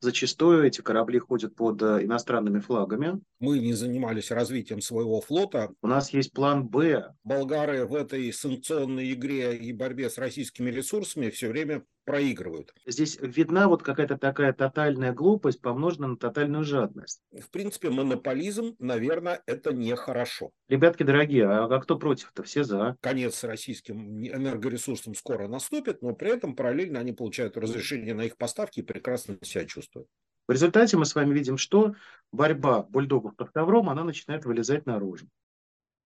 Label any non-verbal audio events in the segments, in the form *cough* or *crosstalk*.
зачастую эти корабли ходят под э, иностранными флагами. Мы не занимались развитием своего флота. У нас есть план «Б». Болгары в этой санкционной игре и борьбе с российскими ресурсами все время проигрывают. Здесь видна вот какая-то такая тотальная глупость, помноженная на тотальную жадность. В принципе, монополизм, наверное, это нехорошо. Ребятки дорогие, а, а кто против-то? Все за. Конец российским энергоресурсам скоро наступит, но при этом параллельно они получают разрешение на их поставки и прекрасно себя чувствуют. В результате мы с вами видим, что борьба бульдогов под ковром, она начинает вылезать наружу.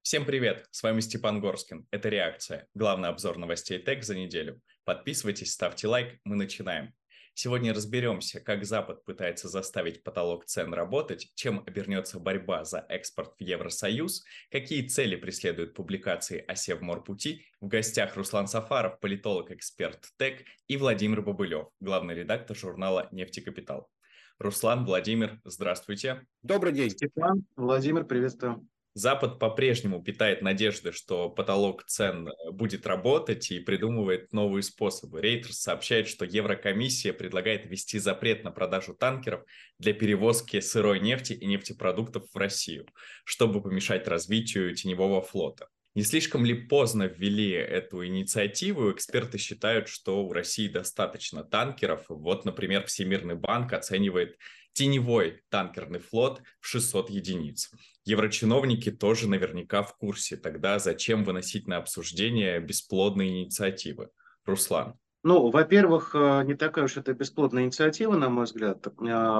Всем привет, с вами Степан Горскин. Это «Реакция», главный обзор новостей ТЭК за неделю. Подписывайтесь, ставьте лайк, мы начинаем. Сегодня разберемся, как Запад пытается заставить потолок цен работать, чем обернется борьба за экспорт в Евросоюз, какие цели преследуют публикации о Севморпути. В гостях Руслан Сафаров, политолог-эксперт ТЭК и Владимир Бобылев, главный редактор журнала «Нефтекапитал». Руслан, Владимир, здравствуйте. Добрый день. Степан, Владимир, приветствую. Запад по-прежнему питает надежды, что потолок цен э, будет работать и придумывает новые способы. Рейтерс сообщает, что Еврокомиссия предлагает ввести запрет на продажу танкеров для перевозки сырой нефти и нефтепродуктов в Россию, чтобы помешать развитию теневого флота. Не слишком ли поздно ввели эту инициативу? Эксперты считают, что у России достаточно танкеров. Вот, например, Всемирный банк оценивает теневой танкерный флот в 600 единиц. Еврочиновники тоже наверняка в курсе. Тогда зачем выносить на обсуждение бесплодные инициативы? Руслан. Ну, во-первых, э, не такая уж это бесплодная инициатива, на мой взгляд, э,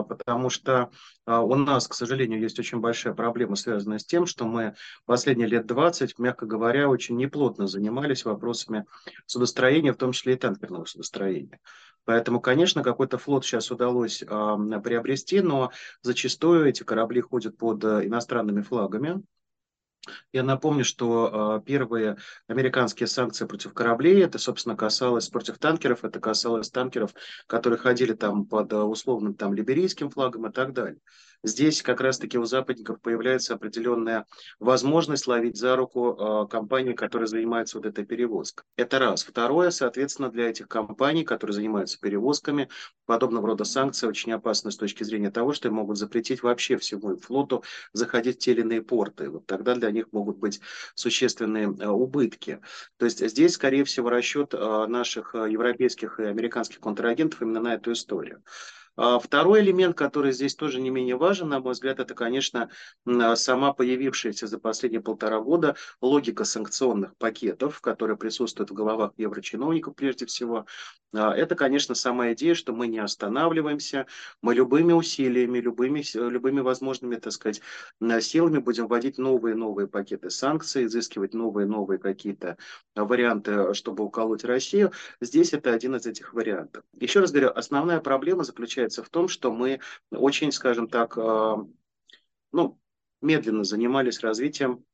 потому что э, у нас, к сожалению, есть очень большая проблема, связанная с тем, что мы последние лет 20, мягко говоря, очень неплотно занимались вопросами судостроения, в том числе и танкерного судостроения. Поэтому, конечно, какой-то флот сейчас удалось э, приобрести, но зачастую эти корабли ходят под иностранными флагами. Я напомню, что э, первые американские санкции против кораблей, это, собственно, касалось против танкеров, это касалось танкеров, которые ходили там под условным там либерийским флагом и так далее. Здесь как раз-таки у западников появляется определенная возможность ловить за руку э, компании, которые занимаются вот этой перевозкой. Это раз. Второе, соответственно, для этих компаний, которые занимаются перевозками, подобного рода санкции очень опасны с точки зрения того, что им могут запретить вообще всему флоту заходить в те или иные порты. Вот тогда для них могут быть существенные э, убытки. То есть здесь, скорее всего, расчет э, наших э, европейских и американских контрагентов именно на эту историю. А второй элемент, который здесь тоже не менее важен, на мой взгляд, это, конечно, а, сама появившаяся за последние полтора года логика санкционных пакетов, которая присутствует в головах еврочиновников прежде всего. А, это, конечно, сама идея, что мы не останавливаемся, мы любыми усилиями, любыми, любыми возможными, так сказать, силами будем вводить новые новые пакеты санкций, изыскивать новые новые какие-то варианты, чтобы уколоть Россию. Здесь это один из этих вариантов. Еще раз говорю, основная проблема заключается заключается в том, что мы очень, скажем так, а, ну, медленно занимались развитием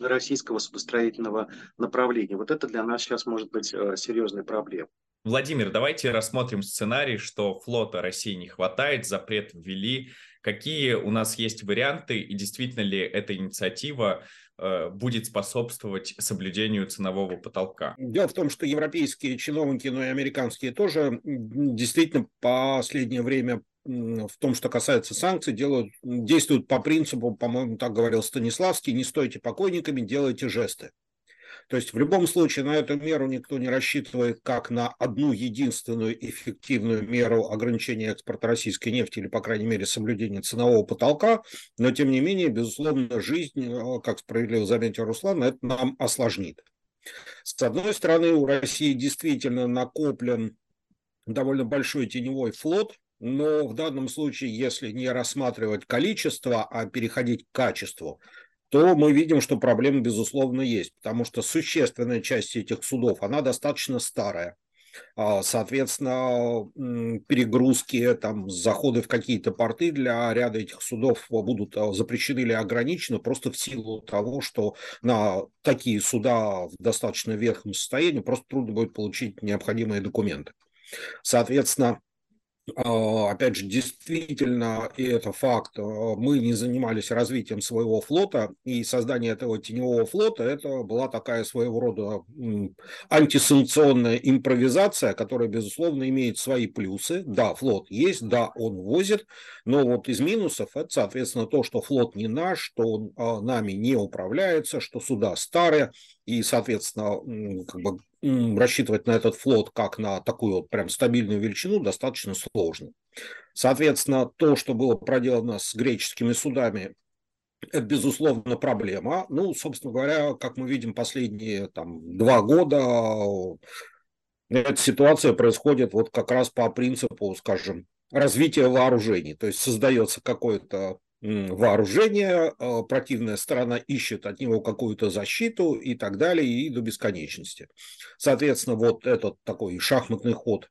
российского судостроительного направления. Вот это для нас сейчас может быть а, серьезной проблемой. Владимир, давайте рассмотрим сценарий, что флота России не хватает, запрет ввели. Какие у нас есть варианты и действительно ли эта инициатива будет способствовать соблюдению ценового потолка? Дело в том, что европейские чиновники, но и американские тоже действительно последнее время в том, что касается санкций, делают, действуют по принципу, по-моему, так говорил Станиславский, не стойте покойниками, делайте жесты. То есть в любом случае на эту меру никто не рассчитывает как на одну единственную эффективную меру ограничения экспорта российской нефти или, по крайней мере, соблюдения ценового потолка, но тем не менее, безусловно, жизнь, э, как справедливо заметил Руслан, это нам осложнит. С одной стороны, у России действительно накоплен довольно большой теневой флот, но в данном случае, если не рассматривать количество, а переходить к качеству, то мы видим, что проблема, безусловно, есть, потому что существенная часть этих судов, она достаточно старая. А, соответственно, перегрузки, там, заходы в какие-то порты для ряда этих судов будут а, запрещены или ограничены просто в силу того, что на такие суда в достаточно верхнем состоянии просто трудно будет получить необходимые документы. Соответственно, а, опять же, действительно, и это факт, а, мы не занимались развитием своего флота, и создание этого теневого флота, это была такая своего рода антисанкционная импровизация, которая, безусловно, имеет свои плюсы. Да, флот есть, да, он возит, но вот из минусов это, соответственно, то, что флот не наш, что он а, нами не управляется, что суда старые, и, соответственно, как бы рассчитывать на этот флот как на такую вот прям стабильную величину достаточно сложно. Соответственно, то, что было проделано с греческими судами, это, безусловно, проблема. Ну, собственно говоря, как мы видим последние там, два года, эта ситуация происходит вот как раз по принципу, скажем, развития вооружений. То есть создается какое-то вооружение, а, противная сторона ищет от него какую-то защиту и так далее, и до бесконечности. Соответственно, вот этот такой шахматный ход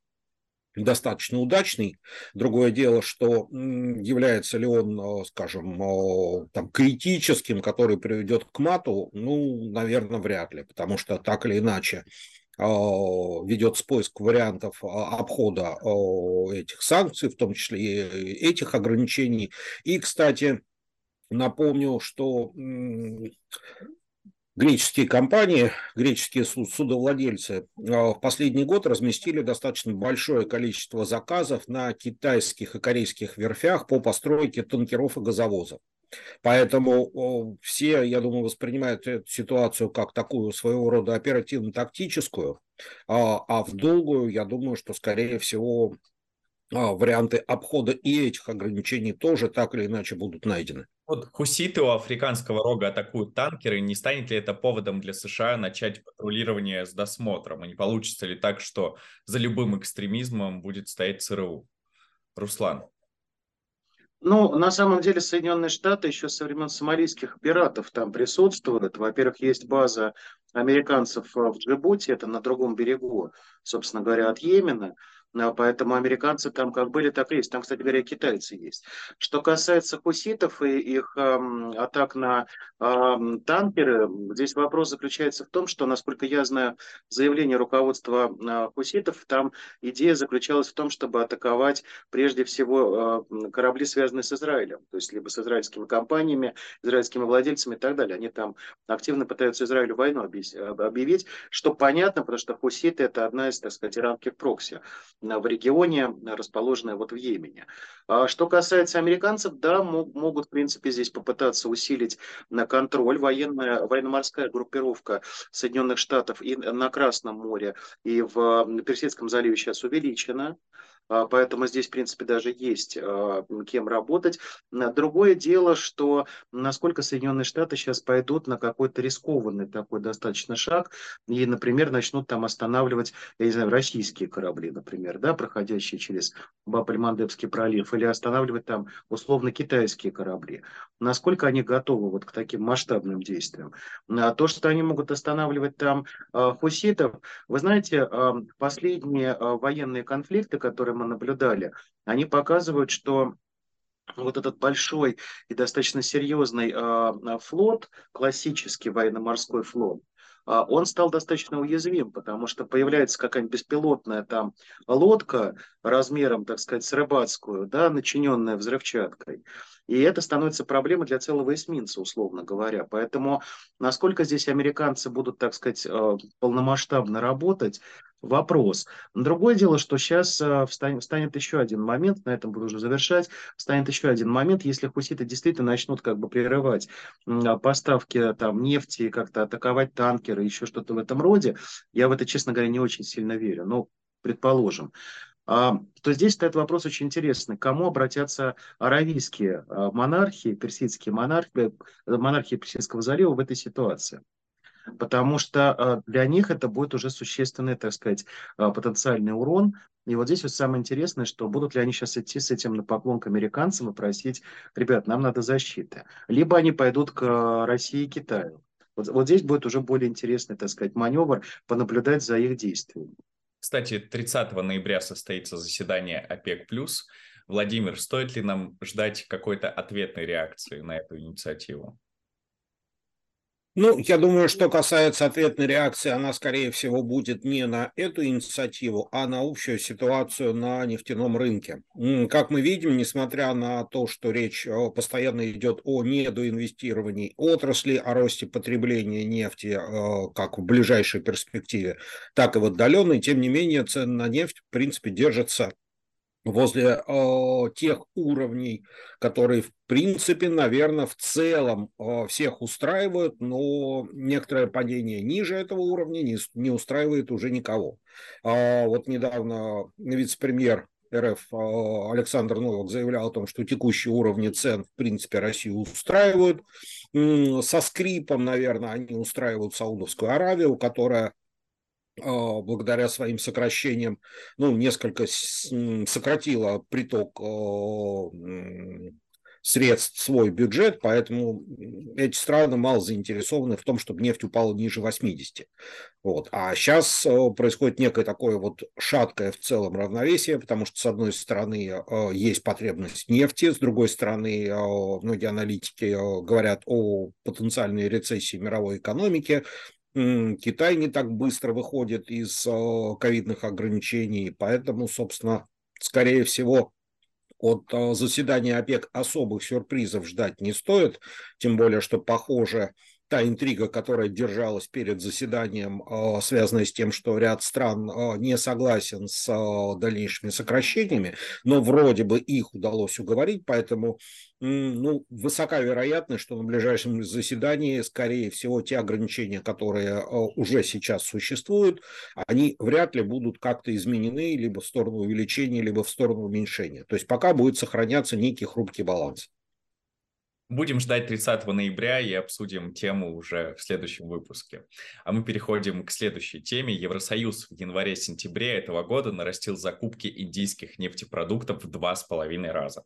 достаточно удачный. Другое дело, что является ли он, а, скажем, а, там, критическим, который приведет к мату, ну, наверное, вряд ли, потому что так или иначе а, ведется поиск вариантов а, обхода а, этих санкций, в том числе и этих ограничений. И, кстати, напомню, что греческие компании, греческие судовладельцы в последний год разместили достаточно большое количество заказов на китайских и корейских верфях по постройке танкеров и газовозов. Поэтому все, я думаю, воспринимают эту ситуацию как такую своего рода оперативно-тактическую, а, а в долгую, я думаю, что, скорее всего, а, варианты обхода и этих ограничений тоже так или иначе будут найдены. Вот хуситы у африканского рога атакуют танкеры. Не станет ли это поводом для США начать патрулирование с досмотром? И не получится ли так, что за любым экстремизмом будет стоять ЦРУ? Руслан. Ну, на самом деле Соединенные Штаты еще со времен сомалийских пиратов там присутствуют. Во-первых, есть база американцев в Джибути, это на другом берегу, собственно говоря, от Йемена. А, поэтому американцы там как были, так и есть. Там, кстати говоря, китайцы есть. Что касается хуситов и их эм, атак на эм, танкеры, здесь вопрос заключается в том, что, насколько я знаю, заявление руководства э, хуситов, там идея заключалась в том, чтобы атаковать прежде всего э, корабли, связанные с Израилем, то есть либо с израильскими компаниями, израильскими владельцами и так далее. Они там активно пытаются Израилю войну объявить, что понятно, потому что хуситы это одна из, так сказать, иранских прокси в регионе, расположенная вот в Йемене. А что касается американцев, да, могут, в принципе, здесь попытаться усилить на контроль военная, военно-морская группировка Соединенных Штатов и на Красном море, и в Персидском заливе сейчас увеличена. А, поэтому здесь, в принципе, даже есть а, кем работать. Другое дело, что насколько Соединенные Штаты сейчас пойдут на какой-то рискованный такой достаточно шаг и, например, начнут там останавливать, я не знаю, российские корабли, например, да, проходящие через Баб-Аль-Мандебский пролив, или останавливать там условно китайские корабли. Насколько они готовы вот к таким масштабным действиям? А то, что они могут останавливать там хуситов, вы знаете, последние военные конфликты, которые мы наблюдали, они показывают, что вот этот большой и достаточно серьезный э, флот, классический военно-морской флот, э, он стал достаточно уязвим, потому что появляется какая-нибудь беспилотная там лодка размером, так сказать, с рыбацкую, да, начиненная взрывчаткой. И это становится проблемой для целого эсминца, условно говоря. Поэтому насколько здесь американцы будут, так сказать, э, полномасштабно работать, вопрос. Другое дело, что сейчас э, встанет, встанет еще один момент, на этом буду уже завершать, встанет еще один момент, если хуситы действительно начнут как бы прерывать поставки там нефти, как-то атаковать танкеры, еще что-то в этом роде, я в это, честно говоря, не очень сильно верю. Но предположим. А, то здесь стоит вопрос очень интересный. Кому обратятся аравийские а, монархии, персидские монархии, монархии Персидского залива в этой ситуации? Потому что а, для них это будет уже существенный, так сказать, потенциальный урон. И вот здесь вот самое интересное, что будут ли они сейчас идти с этим на поклон к американцам и просить, ребят, нам надо защиты. Либо они пойдут к России и Китаю. Вот, вот здесь будет уже более интересный, так сказать, маневр, понаблюдать за их действиями. Кстати, 30 ноября состоится заседание ОПЕК+. Владимир, стоит ли нам ждать какой-то ответной реакции на эту инициативу? Ну, я думаю, что касается ответной реакции, она, скорее всего, будет не на эту инициативу, а на общую ситуацию на нефтяном рынке. Как мы видим, несмотря на то, что речь э, постоянно идет о недоинвестировании отрасли, о росте потребления нефти э, как в ближайшей перспективе, так и в отдаленной, тем не менее цены на нефть, в принципе, держатся возле э, тех уровней, которые, в принципе, наверное, в целом э, всех устраивают, но некоторое падение ниже этого уровня не, не устраивает уже никого. Э, вот недавно вице-премьер РФ Александр Новак заявлял о том, что текущие уровни цен, в принципе, Россию устраивают. Со скрипом, наверное, они устраивают Саудовскую Аравию, которая благодаря своим сокращениям, ну, несколько сократила приток а, средств свой бюджет, поэтому эти страны мало заинтересованы в том, чтобы нефть упала ниже 80. Вот. А сейчас а, происходит некое такое вот шаткое в целом равновесие, потому что, с одной стороны, есть потребность нефти, с другой стороны, многие аналитики говорят о потенциальной рецессии мировой экономики, Китай не так быстро выходит из э, ковидных ограничений, поэтому, собственно, скорее всего, от э, заседания ОПЕК особых сюрпризов ждать не стоит, тем более, что, похоже, та интрига, которая держалась перед заседанием, э, связанная с тем, что ряд стран не согласен с дальнейшими сокращениями, но вроде бы их удалось уговорить, поэтому ну, высока вероятность, что на ближайшем заседании, скорее всего, те ограничения, которые уже сейчас существуют, они вряд ли будут как-то изменены либо в сторону увеличения, либо в сторону уменьшения. То есть пока будет сохраняться некий хрупкий баланс. Будем ждать 30 ноября и обсудим тему уже в следующем выпуске. А мы переходим к следующей теме. Евросоюз в январе-сентябре этого года нарастил закупки индийских нефтепродуктов в два с половиной раза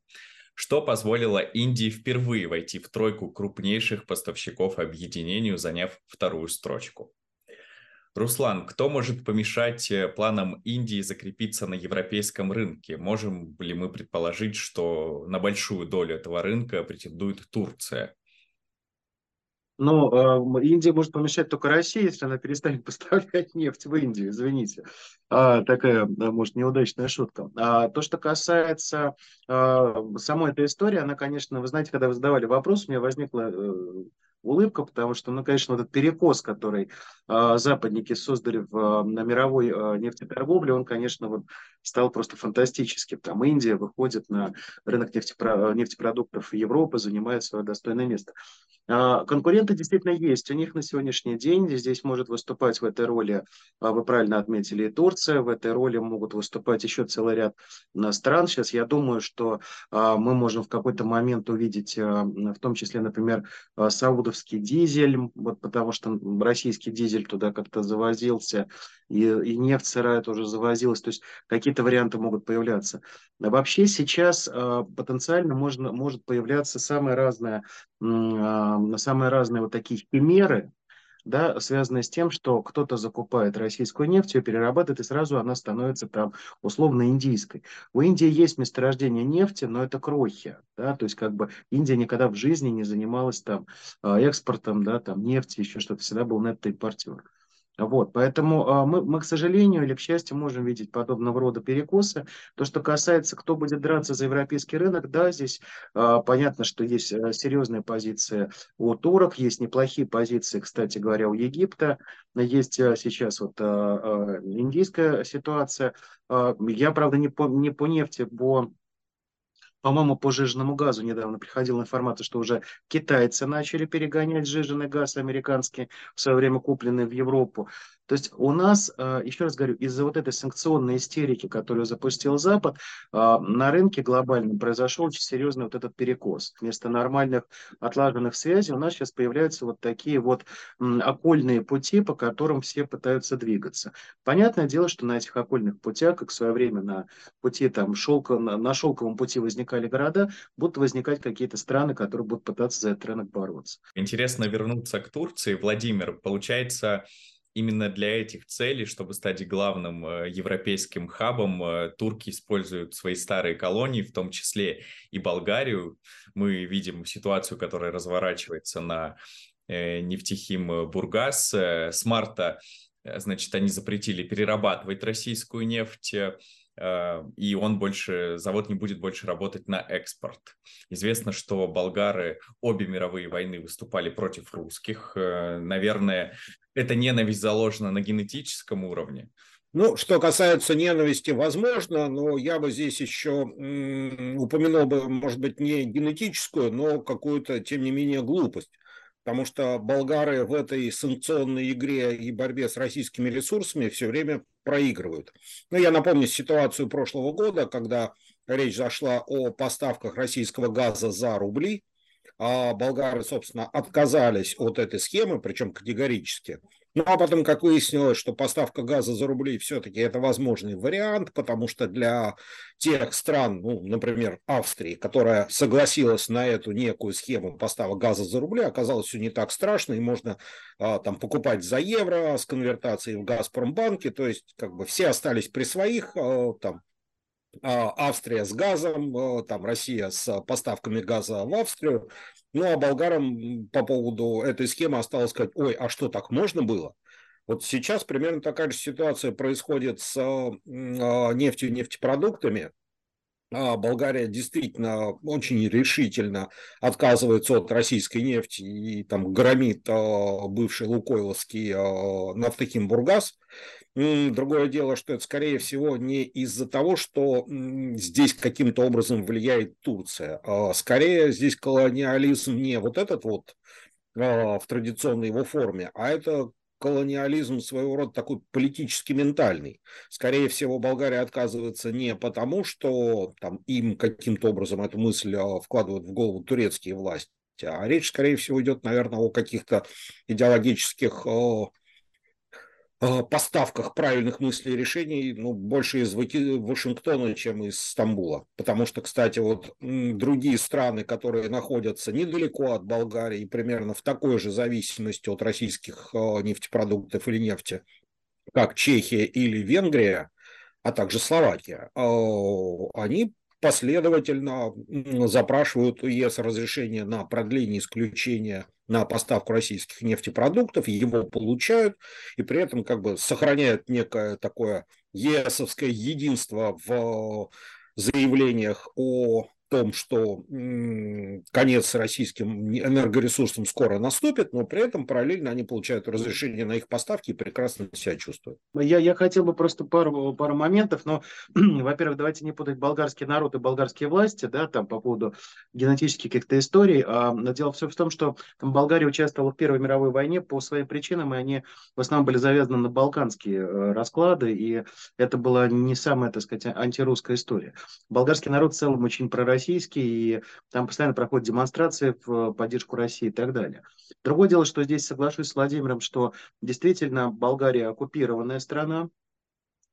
что позволило Индии впервые войти в тройку крупнейших поставщиков объединению, заняв вторую строчку. Руслан, кто может помешать э, планам Индии закрепиться на европейском рынке? Можем ли мы предположить, что на большую долю этого рынка претендует Турция? Но э, Индия может помешать только России, если она перестанет *laughs* поставлять нефть в Индию, извините. А, такая, может, неудачная шутка. А, то, что касается а, самой этой истории, она, конечно, вы знаете, когда вы задавали вопрос, у меня возникла э, улыбка, потому что, ну, конечно, этот перекос, который э, западники создали в, на мировой э, нефтеторговле, он, конечно, вот стал просто фантастическим. Там Индия выходит на рынок нефтепро- нефтепродуктов Европы, занимает свое достойное место. А, конкуренты действительно есть. У них на сегодняшний день здесь может выступать в этой роли, а, вы правильно отметили, и Турция. В этой роли могут выступать еще целый ряд стран. Сейчас я думаю, что а, мы можем в какой-то момент увидеть, в том числе, например, саудовский дизель, вот потому что российский дизель туда как-то завозился, и, и нефть сырая тоже завозилась. То есть какие-то варианты могут появляться. А вообще сейчас потенциально можно, может появляться самое разное на самые разные вот такие химеры, да, связанные с тем, что кто-то закупает российскую нефть, ее перерабатывает, и сразу она становится там условно индийской. У Индии есть месторождение нефти, но это крохи, да, то есть как бы Индия никогда в жизни не занималась там а, экспортом, да, там нефти, еще что-то, всегда был нетто-импортер. Вот, поэтому а, мы, мы, к сожалению или к счастью, можем видеть подобного рода перекосы. То, что касается, кто будет драться за европейский рынок, да, здесь а, понятно, что есть а, серьезная позиция у турок, есть неплохие позиции, кстати говоря, у Египта, есть а, сейчас вот а, индийская ситуация. Я, правда, не по, не по нефти, по по-моему, по жиженному газу недавно приходила информация, что уже китайцы начали перегонять жиженый газ американский, в свое время купленный в Европу. То есть у нас, э, еще раз говорю, из-за вот этой санкционной истерики, которую запустил Запад, э, на рынке глобальном произошел очень серьезный вот этот перекос. Вместо нормальных отлаженных связей у нас сейчас появляются вот такие вот окольные пути, по которым все пытаются двигаться. Понятное дело, что на этих окольных путях, как в свое время на пути там шелка, на шелковом пути возникали города, будут возникать какие-то страны, которые будут пытаться за этот рынок бороться. Интересно вернуться к Турции. Владимир, получается, именно для этих целей, чтобы стать главным э, европейским хабом, э, турки используют свои старые колонии, в том числе и Болгарию. Мы видим ситуацию, которая разворачивается на нефтехим Бургас. С марта, значит, они запретили перерабатывать российскую нефть и он больше, завод не будет больше работать на экспорт. Известно, что болгары обе мировые войны выступали против русских. Наверное, эта ненависть заложена на генетическом уровне. Ну, что касается ненависти, возможно, но я бы здесь еще упомянул бы, может быть, не генетическую, но какую-то, тем не менее, глупость. Потому что болгары в этой санкционной игре и борьбе с российскими ресурсами все время проигрывают. Ну, я напомню ситуацию прошлого года, когда речь зашла о поставках российского газа за рубли, а болгары, собственно, отказались от этой схемы, причем категорически. Ну, а потом, как выяснилось, что поставка газа за рубли все-таки это возможный вариант, потому что для тех стран, ну, например, Австрии, которая согласилась на эту некую схему поставок газа за рубли, оказалось все не так страшно, и можно а, там покупать за евро с конвертацией в Газпромбанке, то есть как бы все остались при своих, а, там, Австрия с газом, а, там Россия с поставками газа в Австрию, ну, а болгарам по поводу этой схемы осталось сказать, ой, а что, так можно было? Вот сейчас примерно такая же ситуация происходит с а, нефтью и нефтепродуктами. А Болгария действительно очень решительно отказывается от российской нефти и там громит бывший Лукойловский нафтохим Бургас. Другое дело, что это, скорее всего, не из-за того, что здесь каким-то образом влияет Турция. А скорее здесь колониализм не вот этот вот а, в традиционной его форме, а это колониализм своего рода такой политически ментальный. Скорее всего, Болгария отказывается не потому, что там, им каким-то образом эту мысль а, вкладывают в голову турецкие власти, а речь, скорее всего, идет, наверное, о каких-то идеологических поставках правильных мыслей и решений ну, больше из Вашингтона, чем из Стамбула. Потому что, кстати, вот другие страны, которые находятся недалеко от Болгарии, примерно в такой же зависимости от российских а, нефтепродуктов или нефти, как Чехия или Венгрия, а также Словакия, а, они последовательно запрашивают у ЕС разрешение на продление исключения на поставку российских нефтепродуктов, его получают, и при этом как бы сохраняют некое такое ЕСовское единство в заявлениях о том, что конец российским энергоресурсам скоро наступит, но при этом параллельно они получают разрешение на их поставки и прекрасно себя чувствуют. Я, я хотел бы просто пару, пару моментов, но, *clears throat* во-первых, давайте не путать болгарский народ и болгарские власти, да, там по поводу генетических каких-то историй. А, дело все в том, что там, Болгария участвовала в Первой мировой войне по своим причинам, и они в основном были завязаны на балканские э, расклады, и это была не самая, так сказать, антирусская история. Болгарский народ в целом очень пророссийский, российский, и там постоянно проходят демонстрации в поддержку России и так далее. Другое дело, что здесь соглашусь с Владимиром, что действительно Болгария оккупированная страна,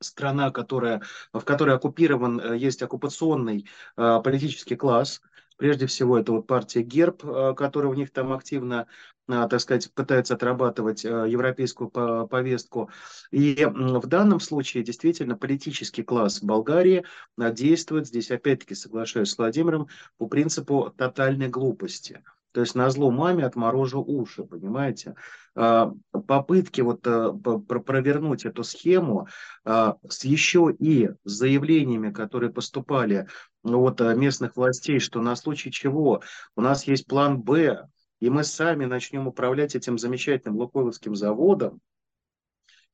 страна, которая, в которой оккупирован, э, есть оккупационный э, политический класс, Прежде всего, это вот партия ГЕРБ, э, которая у них там активно, э, так сказать, пытается отрабатывать э, европейскую повестку. И в данном случае действительно политический класс Болгарии действует, здесь опять-таки соглашаюсь с Владимиром, по принципу тотальной глупости. То есть на зло маме отморожу уши, понимаете? Попытки вот провернуть эту схему с еще и заявлениями, которые поступали от местных властей, что на случай чего у нас есть план «Б», и мы сами начнем управлять этим замечательным Лукойловским заводом,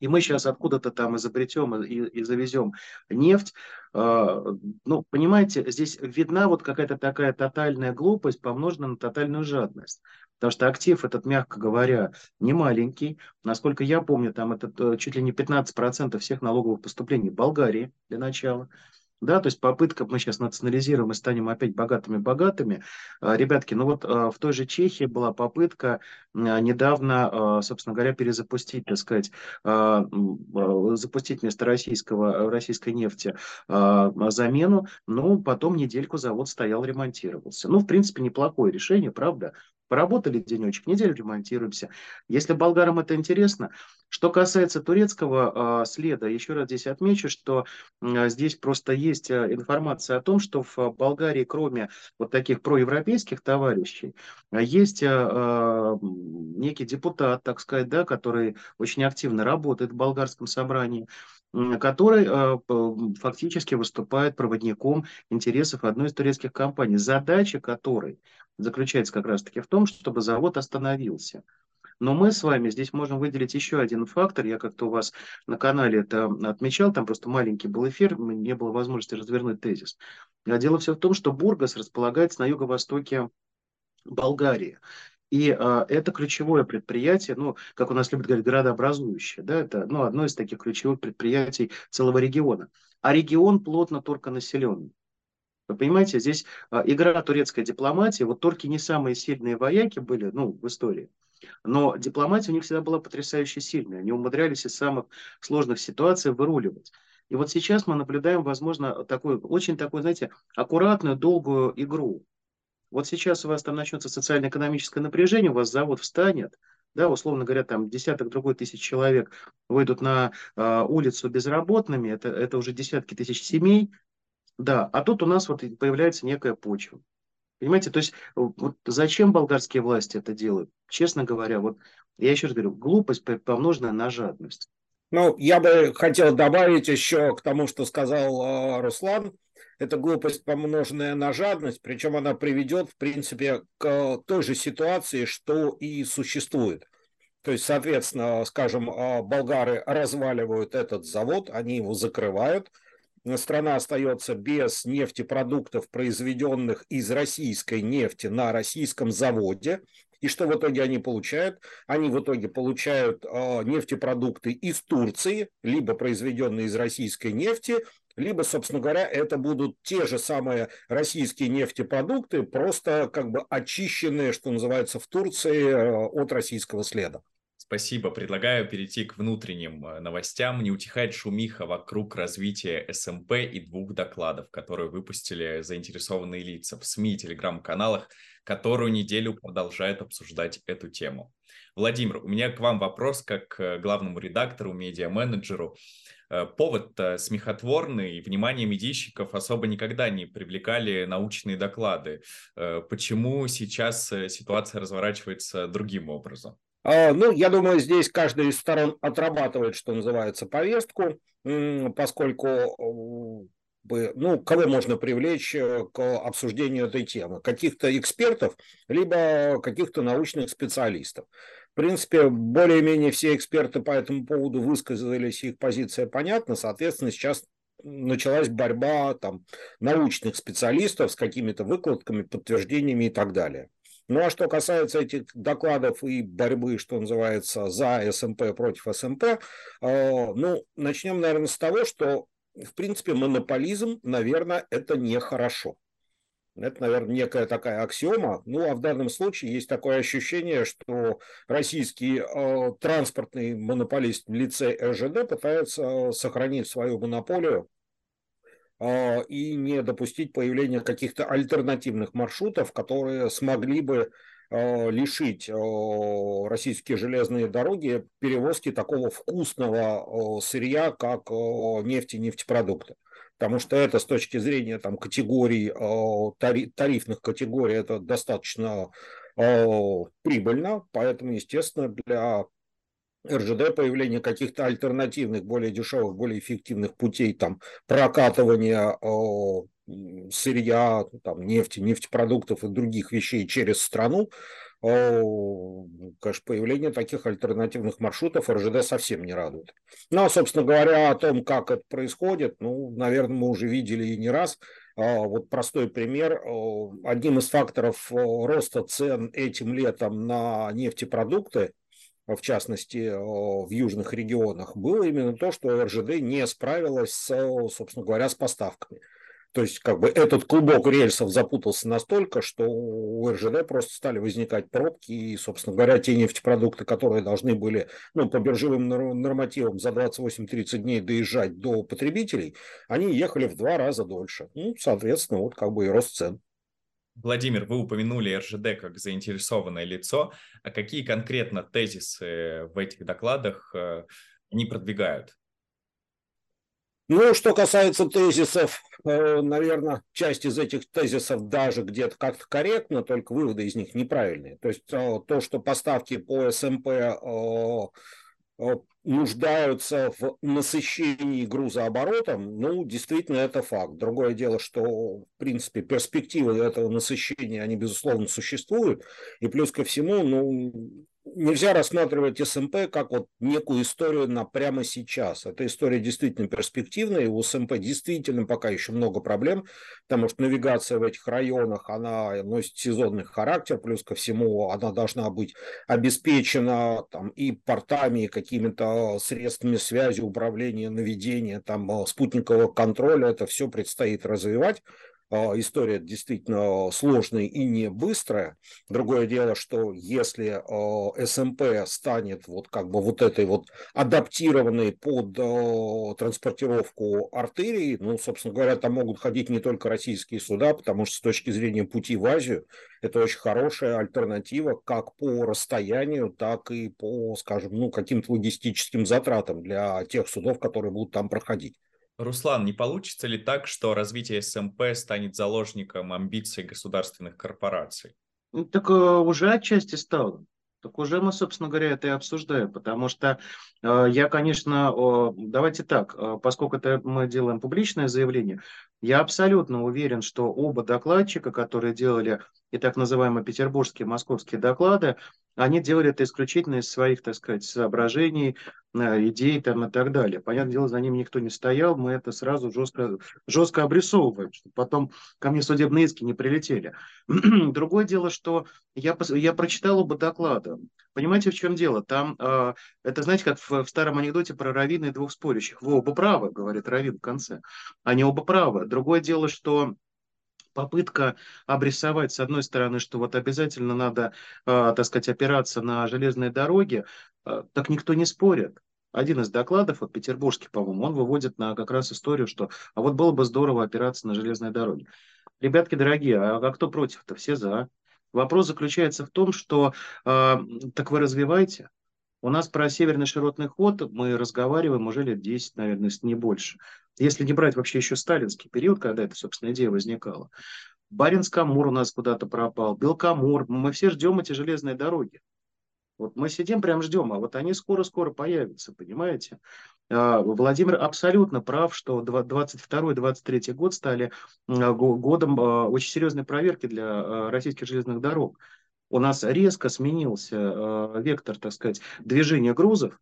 и мы сейчас откуда-то там изобретем и, и завезем нефть. Э, ну, понимаете, здесь видна вот какая-то такая тотальная глупость, помноженная на тотальную жадность. Потому что актив этот, мягко говоря, не маленький. Насколько я помню, там это э, чуть ли не 15% всех налоговых поступлений в Болгарии для начала. Да, то есть попытка, мы сейчас национализируем и станем опять богатыми-богатыми. А, ребятки, ну вот а, в той же Чехии была попытка а, недавно, собственно говоря, перезапустить, так сказать, запустить вместо российского, российской нефти замену, но потом недельку завод стоял, ремонтировался. Ну, в принципе, неплохое решение, правда? Поработали денечек, неделю ремонтируемся. Если болгарам это интересно. Что касается турецкого э, следа, еще раз здесь отмечу, что э, здесь просто есть э, информация о том, что в Болгарии, кроме вот таких проевропейских товарищей, есть э, некий депутат, так сказать, да, который очень активно работает в болгарском собрании, который э, фактически выступает проводником интересов одной из турецких компаний, задача которой заключается как раз-таки в том, чтобы завод остановился. Но мы с вами здесь можем выделить еще один фактор. Я как-то у вас на канале это отмечал, там просто маленький был эфир, не было возможности развернуть тезис. А дело все в том, что Бургас располагается на юго-востоке Болгарии. И а, это ключевое предприятие, ну, как у нас любят говорить, градообразующее, да, это ну, одно из таких ключевых предприятий целого региона. А регион плотно турконаселенный. Вы понимаете, здесь а, игра турецкой дипломатии, вот турки не самые сильные вояки были, ну, в истории, но дипломатия у них всегда была потрясающе сильная, они умудрялись из самых сложных ситуаций выруливать. И вот сейчас мы наблюдаем, возможно, такую, очень такую, знаете, аккуратную, долгую игру. Вот сейчас у вас там начнется социально-экономическое напряжение, у вас завод встанет, да, условно говоря, там десяток другой тысяч человек выйдут на э, улицу безработными, это, это уже десятки тысяч семей, да, а тут у нас вот появляется некая почва. Понимаете, то есть вот зачем болгарские власти это делают? Честно говоря, вот я еще раз говорю, глупость помноженная на жадность. Ну, я бы хотел добавить еще к тому, что сказал э, Руслан. Это глупость, помноженная на жадность, причем она приведет, в принципе, к той же ситуации, что и существует. То есть, соответственно, скажем, э, болгары разваливают этот завод, они его закрывают – страна остается без нефтепродуктов, произведенных из российской нефти на российском заводе. И что в итоге они получают? Они в итоге получают э, нефтепродукты из Турции, либо произведенные из российской нефти, либо, собственно говоря, это будут те же самые российские нефтепродукты, просто как бы очищенные, что называется, в Турции э, от российского следа. Спасибо. Предлагаю перейти к внутренним э, новостям. Не утихает шумиха вокруг развития СМП и двух докладов, которые выпустили заинтересованные лица в СМИ и телеграм-каналах, которую неделю продолжают обсуждать эту тему. Владимир, у меня к вам вопрос как к главному редактору, медиа-менеджеру. Э, повод смехотворный, и внимание медийщиков особо никогда не привлекали научные доклады. Э, почему сейчас ситуация разворачивается другим образом? А, ну, я думаю, здесь каждая из сторон отрабатывает, что называется, повестку, поскольку ну, кого можно привлечь э, к обсуждению этой темы? Каких-то экспертов, либо каких-то научных специалистов. В принципе, более-менее все эксперты по этому поводу высказались, их позиция понятна. Соответственно, сейчас началась борьба там, научных специалистов с какими-то выкладками, подтверждениями и так далее. Ну а что касается этих докладов и борьбы, что называется, за СМП против СМП, э, ну, начнем, наверное, с того, что, в принципе, монополизм, наверное, это нехорошо. Это, наверное, некая такая аксиома. Ну, а в данном случае есть такое ощущение, что российский э, транспортный монополист в лице РЖД пытается сохранить свою монополию а, и не допустить появления каких-то альтернативных маршрутов, которые смогли бы лишить а, российские железные дороги перевозки такого вкусного сырья, как нефть и нефтепродукты. Потому что это с точки зрения там, категорий, тарифных категорий, это достаточно прибыльно, поэтому, естественно, для РЖД, появление каких-то альтернативных, более дешевых, более эффективных путей там, прокатывания э, сырья, там, нефти, нефтепродуктов и других вещей через страну, конечно, появление таких альтернативных маршрутов РЖД совсем не радует. Ну, а, собственно говоря, о том, как это происходит, ну, наверное, мы уже видели и не раз. Вот простой пример. Одним из факторов роста цен этим летом на нефтепродукты в частности, в южных регионах, было именно то, что РЖД не справилась, собственно говоря, с поставками. То есть, как бы этот клубок рельсов запутался настолько, что у РЖД просто стали возникать пробки, и, собственно говоря, те нефтепродукты, которые должны были ну, по биржевым нормативам за 28-30 дней доезжать до потребителей, они ехали в два раза дольше. Ну, соответственно, вот как бы и рост цен. Владимир, вы упомянули РЖД как заинтересованное лицо. А какие конкретно тезисы в этих докладах э, они продвигают? Ну, что касается тезисов, наверное, часть из этих тезисов даже где-то как-то корректна, только выводы из них неправильные. То есть э, то, что поставки по СМП э, нуждаются в насыщении грузооборотом, ну, действительно, это факт. Другое дело, что, в принципе, перспективы этого насыщения, они, безусловно, существуют. И плюс ко всему, ну, нельзя рассматривать СМП как вот некую историю на прямо сейчас. Эта история действительно перспективная, и у СМП действительно пока еще много проблем, потому что навигация в этих районах, она носит сезонный характер, плюс ко всему она должна быть обеспечена там, и портами, и какими-то средствами связи, управления, наведения, там, спутникового контроля, это все предстоит развивать. А, история действительно сложная и не быстрая. Другое дело, что если а, СМП станет вот как бы вот этой вот адаптированной под а, транспортировку артерий, ну, собственно говоря, там могут ходить не только российские суда, потому что с точки зрения пути в Азию это очень хорошая альтернатива как по расстоянию, так и по, скажем, ну, каким-то логистическим затратам для тех судов, которые будут там проходить. Руслан, не получится ли так, что развитие СМП станет заложником амбиций государственных корпораций? Ну, так э, уже отчасти стало. Так уже мы, собственно говоря, это и обсуждаем, потому что э, я, конечно, э, давайте так, э, поскольку это мы делаем публичное заявление, я абсолютно уверен, что оба докладчика, которые делали и так называемые петербургские, московские доклады, они делали это исключительно из своих, так сказать, соображений, э, идей там и так далее. Понятное дело, за ними никто не стоял, мы это сразу жестко, жестко обрисовываем, чтобы потом ко мне судебные иски не прилетели. *clears throat* Другое дело, что я, я прочитал оба доклада. Понимаете, в чем дело? Там, э, это знаете, как в, в старом анекдоте про Равина и двух спорящих. Вы оба правы, говорит Равин в конце. Они оба правы. Другое дело, что попытка обрисовать, с одной стороны, что вот обязательно надо, э, так сказать, опираться на железные дороги, э, так никто не спорит. Один из докладов, вот петербургский, по-моему, он выводит на как раз историю, что а вот было бы здорово опираться на железные дороги. Ребятки дорогие, а кто против-то? Все за. Вопрос заключается в том, что э, так вы развивайте. У нас про северный широтный ход мы разговариваем уже лет 10, наверное, не больше. Если не брать вообще еще сталинский период, когда эта, собственно, идея возникала. Баренц-Камур у нас куда-то пропал, Белкамур. Мы все ждем эти железные дороги. Вот мы сидим, прям ждем, а вот они скоро-скоро появятся, понимаете? А, Владимир абсолютно прав, что 22-23 год стали годом а, очень серьезной проверки для а, российских железных дорог. У нас резко сменился вектор, так сказать, движения грузов,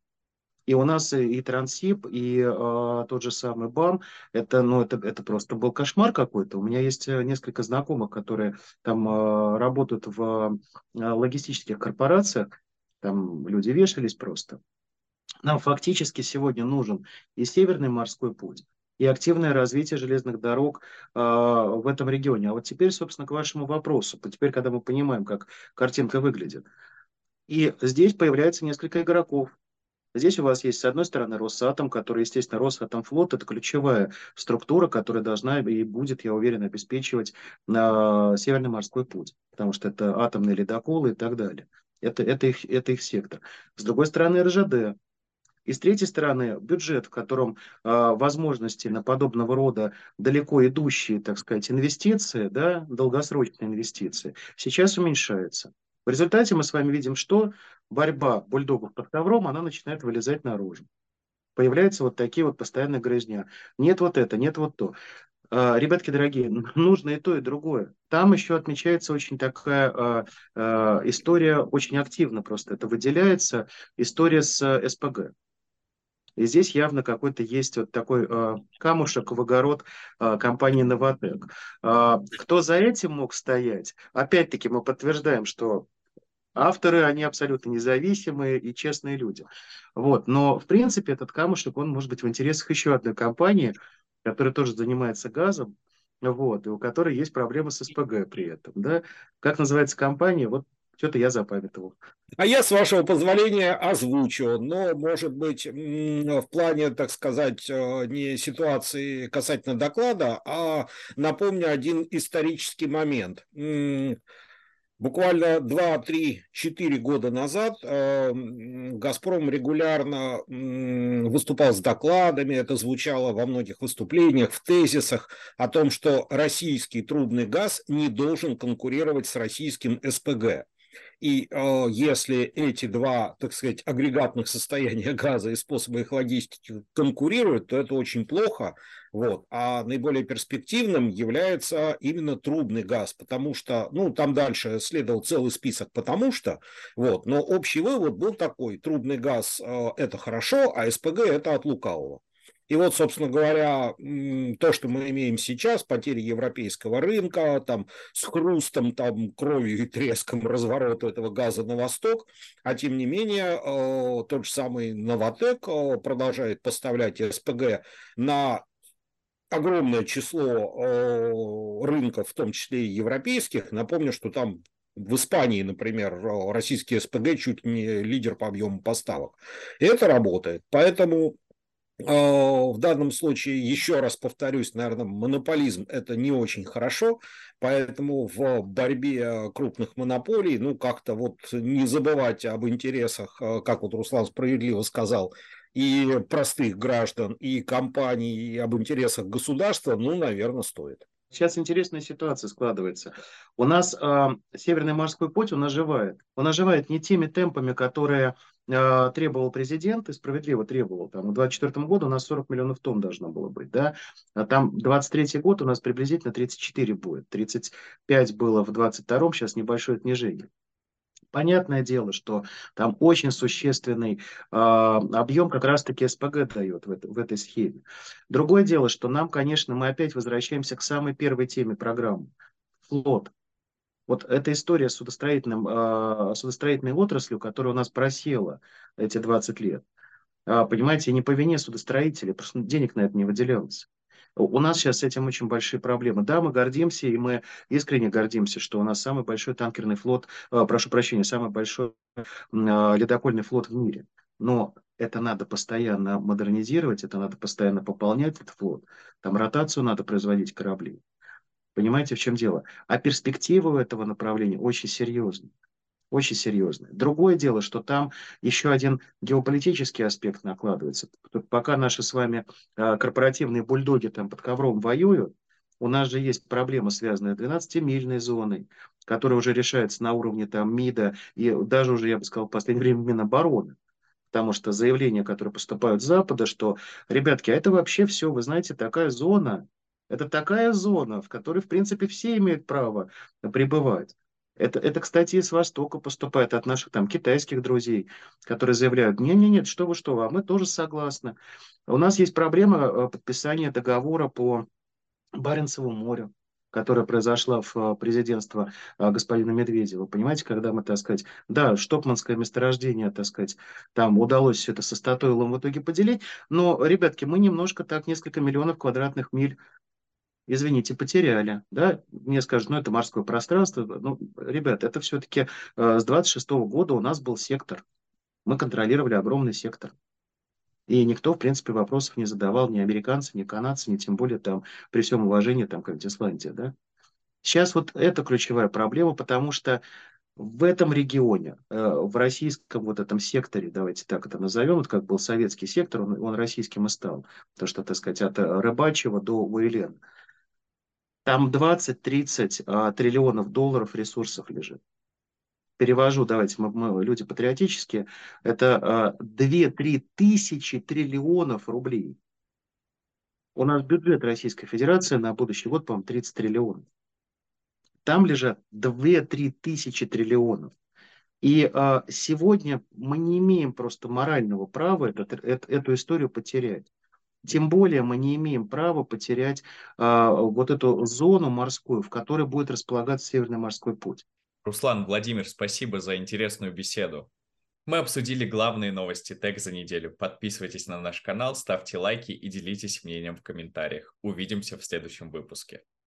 и у нас и Трансип, и э, тот же самый БАМ, это, ну, это, это просто был кошмар какой-то. У меня есть несколько знакомых, которые там э, работают в э, логистических корпорациях, там люди вешались просто. Нам фактически сегодня нужен и Северный морской путь, и активное развитие железных дорог э, в этом регионе. А вот теперь, собственно, к вашему вопросу, теперь, когда мы понимаем, как картинка выглядит. И здесь появляется несколько игроков, Здесь у вас есть, с одной стороны, Росатом, который, естественно, Росатомфлот – это ключевая структура, которая должна и будет, я уверен, обеспечивать на Северный морской путь, потому что это атомные ледоколы и так далее. Это, это, их, это их сектор. С другой стороны, РЖД, и с третьей стороны, бюджет, в котором э, возможности на подобного рода далеко идущие, так сказать, инвестиции, да, долгосрочные инвестиции, сейчас уменьшается. В результате мы с вами видим, что борьба бульдогов под ковром, она начинает вылезать наружу. Появляются вот такие вот постоянные грызня. Нет вот это, нет вот то. А, ребятки дорогие, нужно и то, и другое. Там еще отмечается очень такая э, э, история, очень активно просто это выделяется, история с э, СПГ. И здесь явно какой-то есть вот такой э, камушек в огород э, компании «Новотек». Э, кто за этим мог стоять? Опять-таки мы подтверждаем, что авторы, они абсолютно независимые и честные люди. Вот. Но, в принципе, этот камушек, он может быть в интересах еще одной компании, которая тоже занимается газом, вот, и у которой есть проблемы с СПГ при этом. Да? Как называется компания? Вот Что-то я запамятовал. А я, с вашего позволения, озвучу, но, может быть, в плане, так сказать, э, не ситуации касательно доклада, а напомню один исторический момент. Буквально 2, 3, 4 года назад э, «Газпром» регулярно выступал с докладами, это звучало во многих выступлениях, в тезисах о том, что российский трубный газ не должен конкурировать с российским СПГ. И э, если эти два, так сказать, агрегатных состояния *laughs* газа и способа их логистики конкурируют, то это очень плохо. Вот. А наиболее перспективным является именно трубный газ, потому что, ну, там дальше следовал целый список, потому что, вот, но общий вывод был такой, трубный газ э, это хорошо, а СПГ это от лукавого. И вот, собственно говоря, то, что мы имеем сейчас, потери европейского рынка, там, с хрустом, там, кровью и треском разворота этого газа на восток, а тем не менее, э, тот же самый Новотек э, продолжает поставлять СПГ на огромное число э, рынков, в том числе и европейских. Напомню, что там в Испании, например, российский СПГ чуть не лидер по объему поставок. И это работает. Поэтому в данном случае, еще раз повторюсь, наверное, монополизм – это не очень хорошо, поэтому в борьбе крупных монополий, ну, как-то вот не забывать об интересах, а, как вот Руслан справедливо сказал, и простых граждан, и компаний, и об интересах государства, ну, наверное, стоит. Сейчас интересная ситуация складывается. У нас э, Северный морской путь, он оживает. Он оживает не теми темпами, которые требовал президент, и справедливо требовал. Там, в 2024 году у нас 40 миллионов тонн должно было быть. Да? А там 23 год у нас приблизительно 34 будет. 35 было в 22 сейчас небольшое снижение. Понятное дело, что там очень существенный э, объем как раз-таки СПГ дает в, это, в этой схеме. Другое дело, что нам, конечно, мы опять возвращаемся к самой первой теме программы – флот. Вот эта история с судостроительным, э, судостроительной отраслью, которая у нас просела эти 20 лет, э, понимаете, не по вине судостроителей, просто денег на это не выделялось. У нас сейчас с этим очень большие проблемы. Да, мы гордимся, и мы искренне гордимся, что у нас самый большой танкерный флот, э, прошу прощения, самый большой ледокольный флот в мире. Но это надо постоянно модернизировать, это надо постоянно пополнять этот флот. Там ротацию надо производить кораблей. Понимаете, в чем дело? А перспективы этого направления очень серьезные очень серьезная. Другое дело, что там еще один геополитический аспект накладывается. Пока наши с вами а, корпоративные бульдоги там под ковром воюют, у нас же есть проблема, связанная с 12-мильной зоной, которая уже решается на уровне там МИДа и даже уже, я бы сказал, в последнее время Минобороны. Потому что заявления, которые поступают с Запада, что, ребятки, а это вообще все, вы знаете, такая зона, это такая зона, в которой, в принципе, все имеют право пребывать. Это, это, кстати, из Востока поступает от наших там китайских друзей, которые заявляют, не-не-нет, что вы, что вы, а мы тоже согласны. У нас есть проблема э, подписания договора по Баренцеву морю, которая произошла в э, президентство э, господина Медведева. Понимаете, когда мы, так сказать, да, штокманское месторождение, так сказать, там удалось все это со Статоилом в итоге поделить, но, ребятки, мы немножко так, несколько миллионов квадратных миль извините, потеряли, да, мне скажут, ну, это морское пространство, ну, ребят, это все-таки э, с 26 -го года у нас был сектор, мы контролировали огромный сектор, и никто, в принципе, вопросов не задавал, ни американцы, ни канадцы, ни тем более там, при всем уважении, там, как Исландия, да. Сейчас вот это ключевая проблема, потому что в этом регионе, э, в российском вот этом секторе, давайте так это назовем, вот как был советский сектор, он, он российским и стал, то что, так сказать, от Рыбачьего до Уэлена, там 20-30 а, триллионов долларов ресурсов лежит. Перевожу, давайте, мы, мы люди патриотические, это а, 2-3 тысячи триллионов рублей. У нас бюджет Российской Федерации на будущий год, по-моему, 30 триллионов. Там лежат 2-3 тысячи триллионов. И а, сегодня мы не имеем просто морального права этот, эту, историю потерять. Тем более мы не имеем права потерять а, вот эту зону морскую, в которой будет располагаться Северный морской путь. Руслан, Владимир, спасибо за интересную беседу. Мы обсудили главные новости ТЭК за неделю. Подписывайтесь на наш канал, ставьте лайки и делитесь мнением в комментариях. Увидимся в следующем выпуске.